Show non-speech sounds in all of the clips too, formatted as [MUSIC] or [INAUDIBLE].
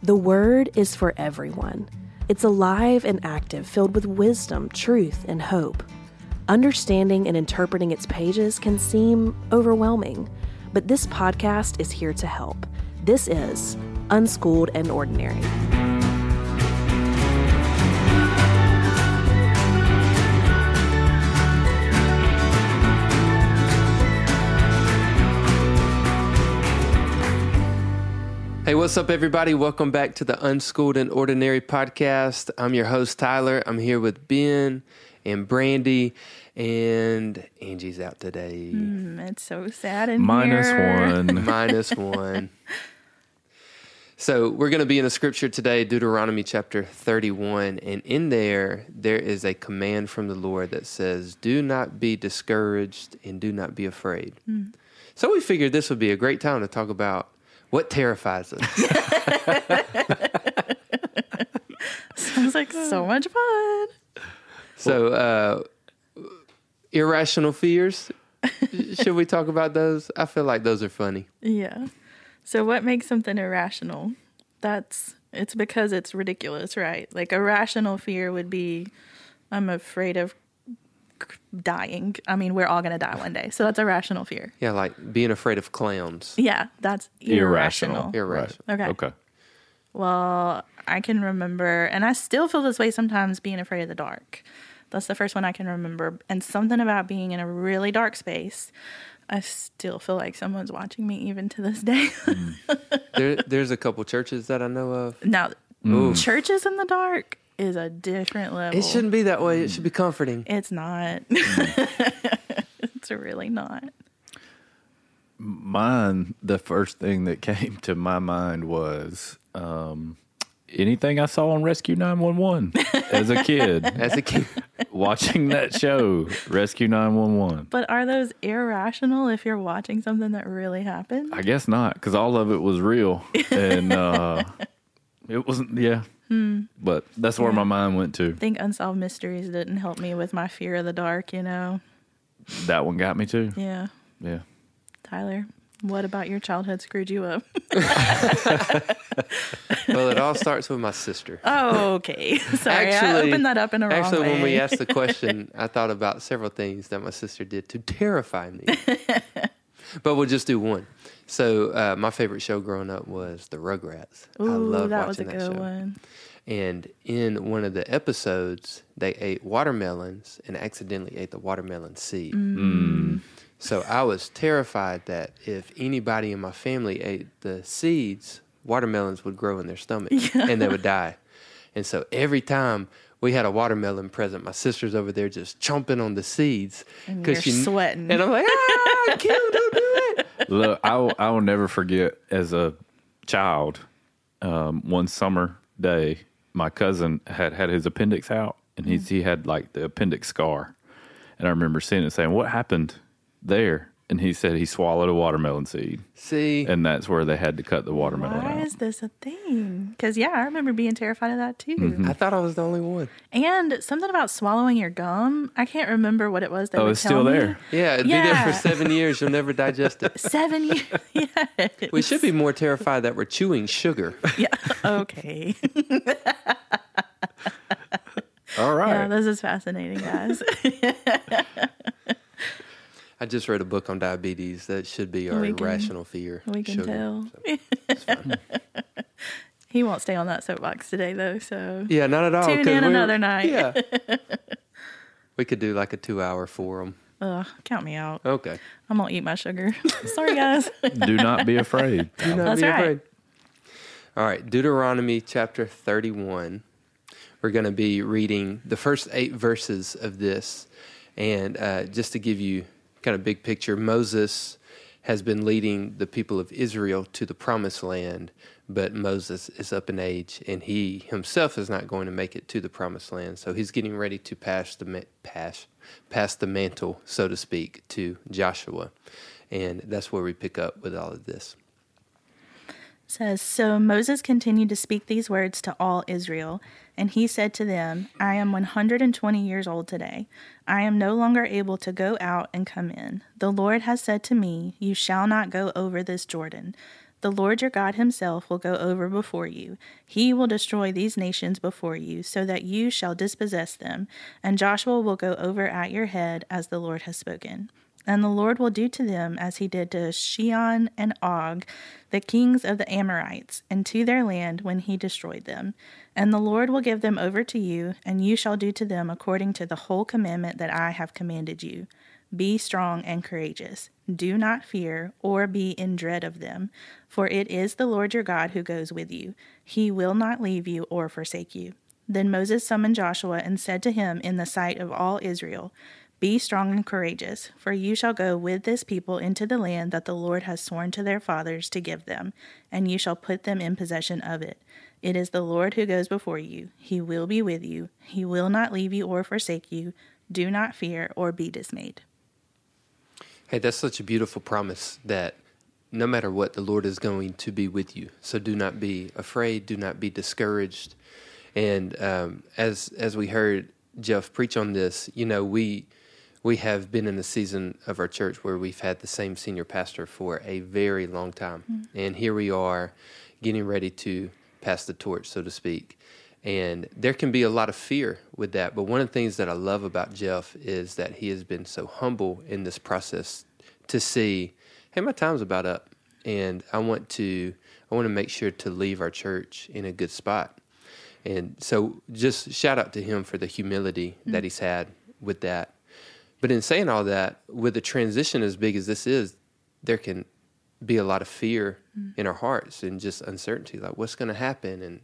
The Word is for everyone. It's alive and active, filled with wisdom, truth, and hope. Understanding and interpreting its pages can seem overwhelming, but this podcast is here to help. This is Unschooled and Ordinary. Hey, what's up, everybody? Welcome back to the Unschooled and Ordinary podcast. I'm your host, Tyler. I'm here with Ben and Brandy, and Angie's out today. Mm, it's so sad in Minus here. one. [LAUGHS] Minus one. So, we're going to be in the scripture today, Deuteronomy chapter 31. And in there, there is a command from the Lord that says, Do not be discouraged and do not be afraid. So, we figured this would be a great time to talk about what terrifies us. [LAUGHS] Sounds like so much fun. So, uh, irrational fears. Should we talk about those? I feel like those are funny. Yeah. So what makes something irrational? That's it's because it's ridiculous, right? Like a rational fear would be I'm afraid of dying. I mean, we're all going to die one day. So that's a rational fear. Yeah, like being afraid of clowns. Yeah, that's irrational. Irrational. Okay. Okay. Well, I can remember, and I still feel this way sometimes being afraid of the dark. That's the first one I can remember. And something about being in a really dark space, I still feel like someone's watching me even to this day. Hmm. [LAUGHS] There, there's a couple churches that I know of. now, hmm. Ooh. churches in the dark is a different level. It shouldn't be that way. It should be comforting. It's not. [LAUGHS] it's really not. Mine, the first thing that came to my mind was um, anything I saw on Rescue 911 as a kid, [LAUGHS] As a kid, watching that show, Rescue 911. But are those irrational if you're watching something that really happened? I guess not, because all of it was real. And uh, [LAUGHS] it wasn't, yeah. Hmm. But that's where Yeah. my mind went to. I think Unsolved Mysteries didn't help me with my fear of the dark, you know? That one got me too. Yeah. Yeah. Tyler, what about your childhood screwed you up? [LAUGHS] [LAUGHS] well, it all starts with my sister. Oh, okay. [LAUGHS] Sorry, I Actually- opened that up in a wrong Actually, way. when we asked the question, I thought about several things that my sister did to terrify me. But we'll just do one. So, uh, my favorite show growing up was The Rugrats. I Ooh, loved that was a watching good that show. one. And in one of the episodes, they ate watermelons and accidentally ate the watermelon seed. Mm. So I was terrified that if anybody in my family ate the seeds, watermelons would grow in their stomach [LAUGHS] and they would die. And so every time we had a watermelon present, my sister's over there just chomping on the seeds because you're sweating. And I'm like, ah, [LAUGHS] Kim, don't do it. Look, I will, I will never forget as a child, um, one summer day, my cousin had had his appendix out and he's, he had like the appendix scar. And I remember seeing it and saying, What happened there? And he said he swallowed a watermelon seed. See, And that's where they had to cut the watermelon Why out. is this a thing? Because, yeah, I remember being terrified of that too. Mm-hmm. I thought I was the only one. And something about swallowing your gum. I can't remember what it was. They Oh, would it's tell still me. there. Yeah, it'd be there for seven years. You'll never digest it. [LAUGHS] Seven years. yes. We should be more terrified that we're chewing sugar. [LAUGHS] Yeah. Okay. All right. Yeah, this is fascinating, guys. [LAUGHS] I just read a book on diabetes that should be our We can- irrational fear. we can sugar. tell. So, [LAUGHS] he won't stay on that soapbox today, though. So yeah, not at all. Tune 'cause in we're- another night. Yeah. [LAUGHS] we could do like a two hour forum. Ugh, count me out. Okay. I'm gonna eat my sugar. [LAUGHS] Sorry, guys. Do not be afraid. Do not That's be right. afraid. All right, Deuteronomy chapter 31. We're going to be reading the first eight verses of this. And uh, just to give you kind of big picture, Moses has been leading the people of Israel to the promised land, but Moses is up in age and he himself is not going to make it to the promised land. So he's getting ready to pass the, pass, pass the mantle, so to speak, to Joshua. And that's where we pick up with all of this. says so Moses continued to speak these words to all Israel and he said to them I am 120 years old today I am no longer able to go out and come in the Lord has said to me you shall not go over this Jordan The Lord your God himself will go over before you. He will destroy these nations before you, so that you shall dispossess them, and Joshua will go over at your head as the Lord has spoken. And the Lord will do to them as he did to Sihon and Og, the kings of the Amorites, and to their land when he destroyed them. And the Lord will give them over to you, and you shall do to them according to the whole commandment that I have commanded you. Be strong and courageous. Do not fear or be in dread of them, for it is the Lord your God who goes with you. He will not leave you or forsake you. Then Moses summoned Joshua and said to him in the sight of all Israel, Be strong and courageous, for you shall go with this people into the land that the Lord has sworn to their fathers to give them, and you shall put them in possession of it. It is the Lord who goes before you. He will be with you. He will not leave you or forsake you. Do not fear or be dismayed. Hey, that's such a beautiful promise that no matter what, the Lord is going to be with you. So do not be afraid. Do not be discouraged. And um, as as we heard Jeff preach on this, you know, we we have been in a season of our church where we've had the same senior pastor for a very long time, mm-hmm. and here we are, getting ready to pass the torch, so to speak. And there can be a lot of fear with that. But one of the things that I love about Jeff is that he has been so humble in this process to see, hey, my time's about up. And I want to I want to make sure to leave our church in a good spot. And so just shout out to him for the humility mm-hmm. that he's had with that. But in saying all that, with a transition as big as this is, there can be a lot of fear mm-hmm. in our hearts and just uncertainty like what's going to happen and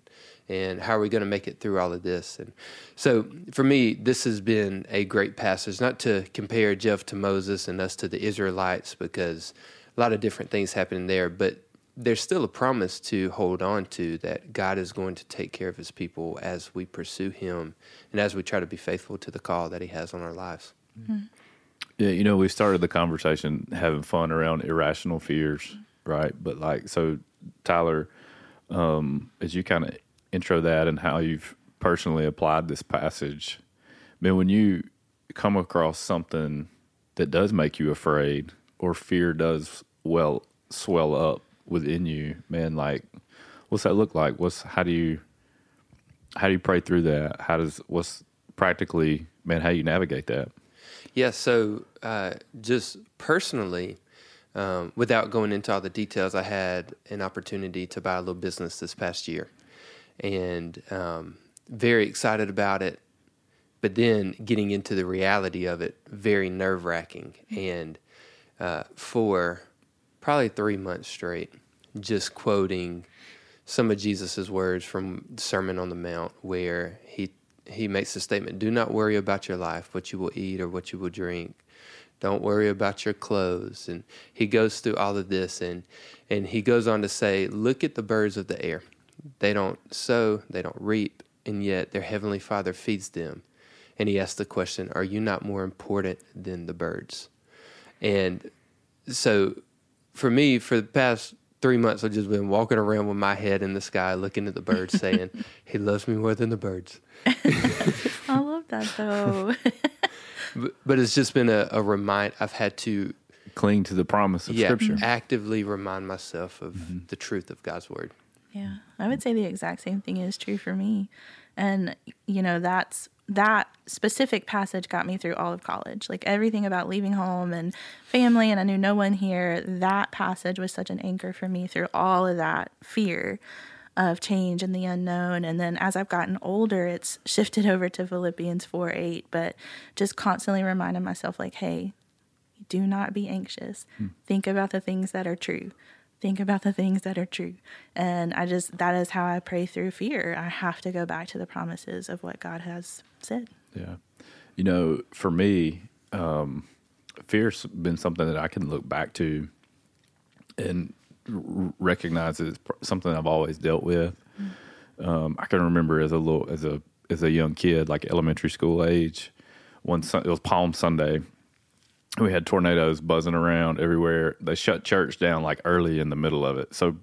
and how are we going to make it through all of this? And so for me, this has been a great passage, not to compare Jeff to Moses and us to the Israelites, because a lot of different things happen there, but there's still a promise to hold on to that God is going to take care of his people as we pursue him and as we try to be faithful to the call that he has on our lives. Mm-hmm. Yeah, you know, we started the conversation having fun around irrational fears, right? But like, so Tyler, um, as you kind of intro that and how you've personally applied this passage. I mean, when you come across something that does make you afraid or fear does well swell up within you, man, like what's that look like? What's how do you how do you pray through that? How does what's practically, man, how you navigate that? Yeah, so uh, just personally, um, without going into all the details, I had an opportunity to buy a little business this past year and um, very excited about it. But then getting into the reality of it, very nerve wracking. And uh, for probably three months straight, just quoting some of Jesus' words from Sermon on the Mount, where he he makes the statement, "Do not worry about your life, what you will eat or what you will drink. Don't worry about your clothes." And he goes through all of this, and and he goes on to say, "Look at the birds of the air. They don't sow, they don't reap, and yet their heavenly Father feeds them. And he asks the question, Are you not more important than the birds? And so for me, for the past three months, I've just been walking around with my head in the sky, looking at the birds, [LAUGHS] saying, He loves me more than the birds. [LAUGHS] I love that though. [LAUGHS] but, but, it's just been a, a remind. I've had to cling to the promise of yeah, Scripture. Actively remind myself of mm-hmm. the truth of God's word. Yeah, I would say the exact same thing is true for me. And, you know, that's that specific passage got me through all of college. Like everything about leaving home and family, and I knew no one here. That passage was such an anchor for me through all of that fear of change and the unknown. And then as I've gotten older, it's shifted [LAUGHS] over to Philippians 4 8, but just constantly reminding myself, like, hey, do not be anxious. Hmm. Think about the things that are true think about the things that are true. And I just, that is how I pray through fear. I have to go back to the promises of what God has said. Yeah. You know, for me, um, fear's been something that I can look back to and recognize something I've always dealt with. Um, I can remember as a little, as a, as a young kid, like elementary school age, one it was Palm Sunday, we had tornadoes buzzing around everywhere. They shut church down like early in the middle of it. So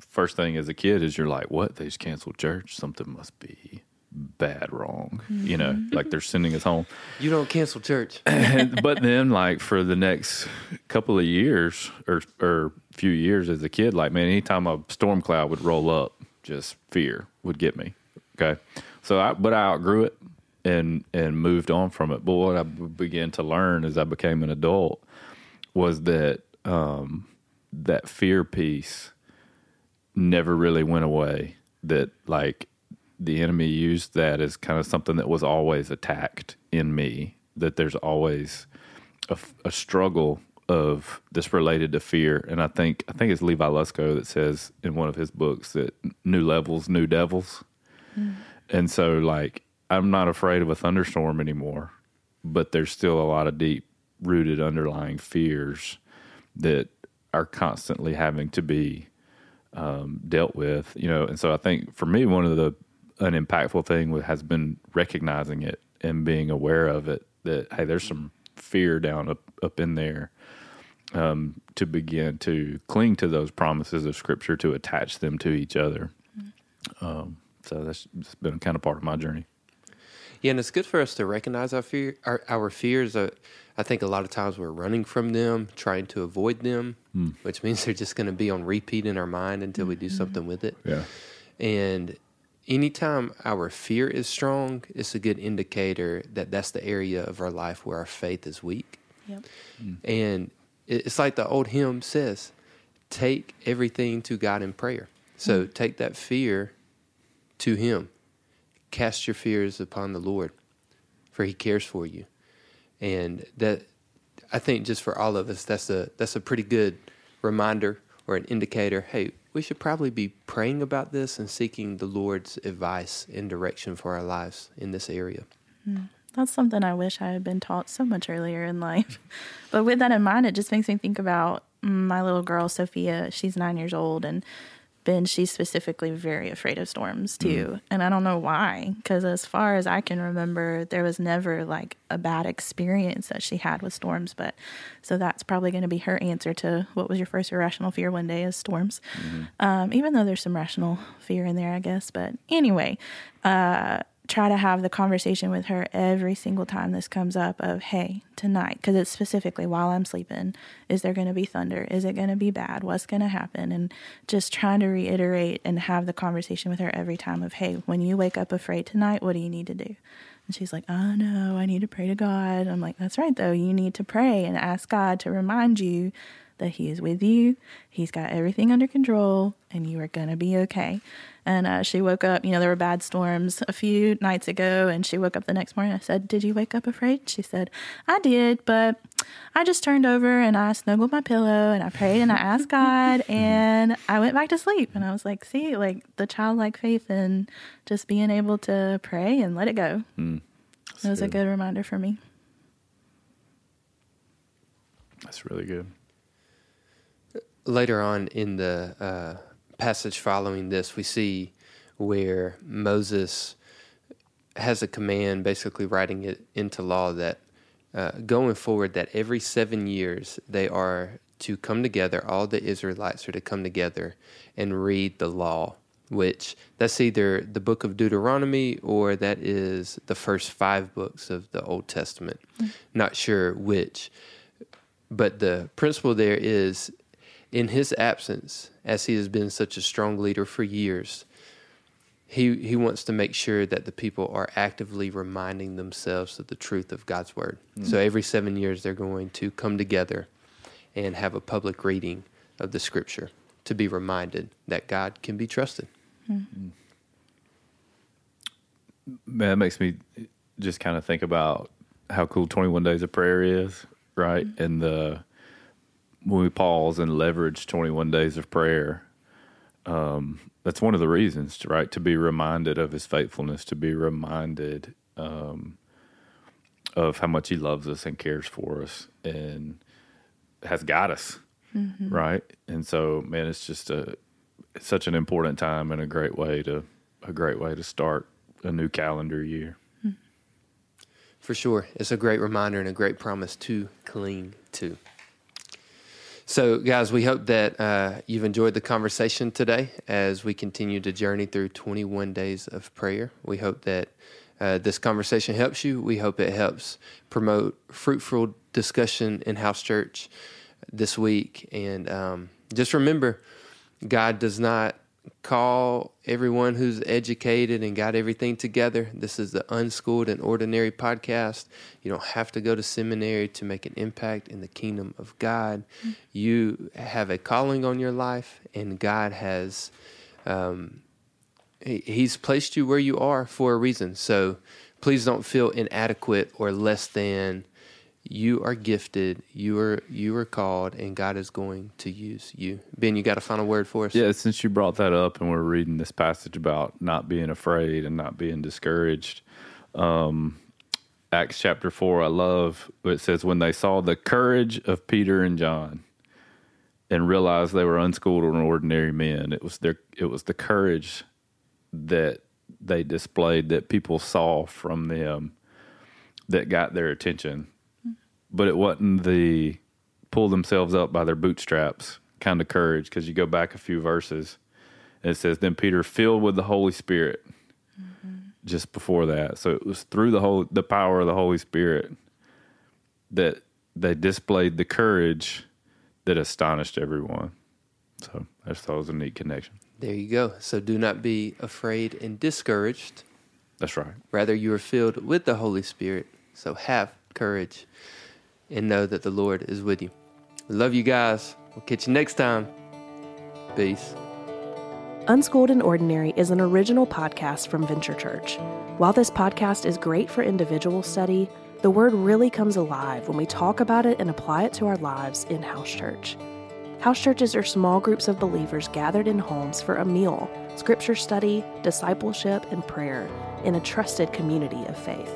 first thing as a kid is you're like, what? They just canceled church. Something must be bad wrong. You know, like they're sending us home. You don't cancel church. And, [LAUGHS] but then, like for the next couple of years or or few years as a kid, like man, anytime a storm cloud would roll up, just fear would get me. Okay, so I but I outgrew it and and moved on from it. But what I began to learn as I became an adult was that um, that fear piece never really went away. That like the enemy used that as kind of something that was always attacked in me. That there's always a, a struggle of this related to fear, and I think I think it's Levi Lusko that says in one of his books that new levels, new devils, and so like I'm not afraid of a thunderstorm anymore, but there's still a lot of deep rooted underlying fears that are constantly having to be um, dealt with, you know. And so I think for me, one of the an impactful thing has been recognizing it and being aware of it. That hey, there's some fear down up up in there. Um, to begin to cling to those promises of Scripture, to attach them to each other. Um, so that's, that's been kind of part of my journey. Yeah, and it's good for us to recognize our fear, our, our fears. Uh, I think a lot of times we're running from them, trying to avoid them, which means they're just going to be on repeat in our mind until we do something with it. Yeah. And anytime our fear is strong, it's a good indicator that that's the area of our life where our faith is weak. Yep. Mm. And it's like the old hymn says take everything to God in prayer. So mm. take that fear to Him. Cast your fears upon the Lord, for He cares for you. And that, I think, just for all of us, that's a that's a pretty good reminder or an indicator. Hey, we should probably be praying about this and seeking the Lord's advice and direction for our lives in this area. Hmm. That's something I wish I had been taught so much earlier in life. [LAUGHS] But with that in mind, it just makes me think about mm, my little girl, Sophia. She's nine years old, and Ben, she's specifically very afraid of storms too. And I don't know why, because as far as I can remember, there was never like a bad experience that she had with storms. But so that's probably going to be her answer to what was your first irrational fear one day is storms. Um, even though there's some rational fear in there, I guess. But anyway, uh, try to have the conversation with her every single time this comes up of hey tonight because it's specifically while i'm sleeping is there going to be thunder? Is it going to be bad? What's going to happen? And just trying to reiterate and have the conversation with her every time of hey when you wake up afraid tonight what do you need to do? And she's like oh no i need to pray to god. I'm like that's right though you need to pray and ask god to remind you that he is with you he's got everything under control and you are going to be okay and uh, she woke up, you know, there were bad storms a few nights ago, and she woke up the next morning. I said, Did you wake up afraid? She said, I did, but I just turned over and I snuggled my pillow and I prayed and I asked God [LAUGHS] and I went back to sleep. And I was like, See, like the childlike faith and just being able to pray and let it go. It was a good reminder for me. That's really good. later on in the uh, passage following this, we see where Moses has a command, basically writing it into law that uh, going forward, that every seven years they are to come together, all the Israelites are to come together and read the law, which that's either the book of Deuteronomy or that is the first five books of the Old Testament. Not sure which. But the principle there is in his absence, as he has been such a strong leader for years, he, he wants to make sure that the people are actively reminding themselves of the truth of God's word. Hmm. So every seven years, they're going to come together and have a public reading of the scripture to be reminded that God can be trusted. Hmm. Hmm. Man, that makes me just kind of think about how cool 21 Days of Prayer is, right? And the when we pause and leverage 21 Days of Prayer, um, that's one of the reasons, right? To be reminded of His faithfulness, to be reminded um, of how much He loves us and cares for us, and has got us, right? And so, man, it's just a it's such an important time and a great way to a great way to start a new calendar year. For sure. It's a great reminder and a great promise to cling to. So, guys, we hope that uh, you've enjoyed the conversation today as we continue to journey through 21 days of prayer. We hope that uh, this conversation helps you. We hope it helps promote fruitful discussion in house church this week. And um, just remember, God does not call everyone who's educated and got everything together. This is the Unschooled and Ordinary podcast. You don't have to go to seminary to make an impact in the kingdom of God. You have a calling on your life, and God has. Um, he, he's placed you where you are for a reason. So please don't feel inadequate or less than you are gifted. You are you are called and god is going to use you. Ben you got a final word for us? Yeah, since you brought that up and we're reading this passage about not being afraid and not being discouraged, um, Acts chapter 4, I love it says, when they saw the courage of Peter and John and realized they were unschooled and ordinary men, it was their it was the courage that they displayed that people saw from them that got their attention. But it wasn't the pull themselves up by their bootstraps kind of courage because you go back a few verses and it says then peter filled with the holy spirit mm-hmm. just before that. So it was through the whole the power of the holy spirit that they displayed the courage that astonished everyone. So i just thought it was a neat connection. There you go. So do not be afraid and discouraged. That's right. Rather you are filled with the holy spirit. So have courage and know that the lord is with you we love you guys we'll catch you next time peace Unschooled and Ordinary is an original podcast from Venture Church. While this podcast is great for individual study, the word really comes alive when we talk about it and apply it to our lives in house church. House churches are small groups of believers gathered in homes for a meal, scripture study, discipleship, and prayer in a trusted community of faith.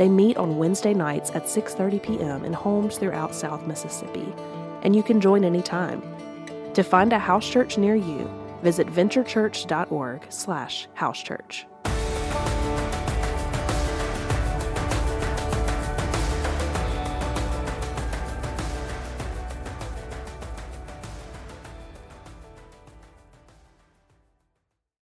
They meet on Wednesday nights at 6:30 p.m. in homes throughout South Mississippi, and you can join anytime. To find a house church near you, visit venturechurch.org/housechurch.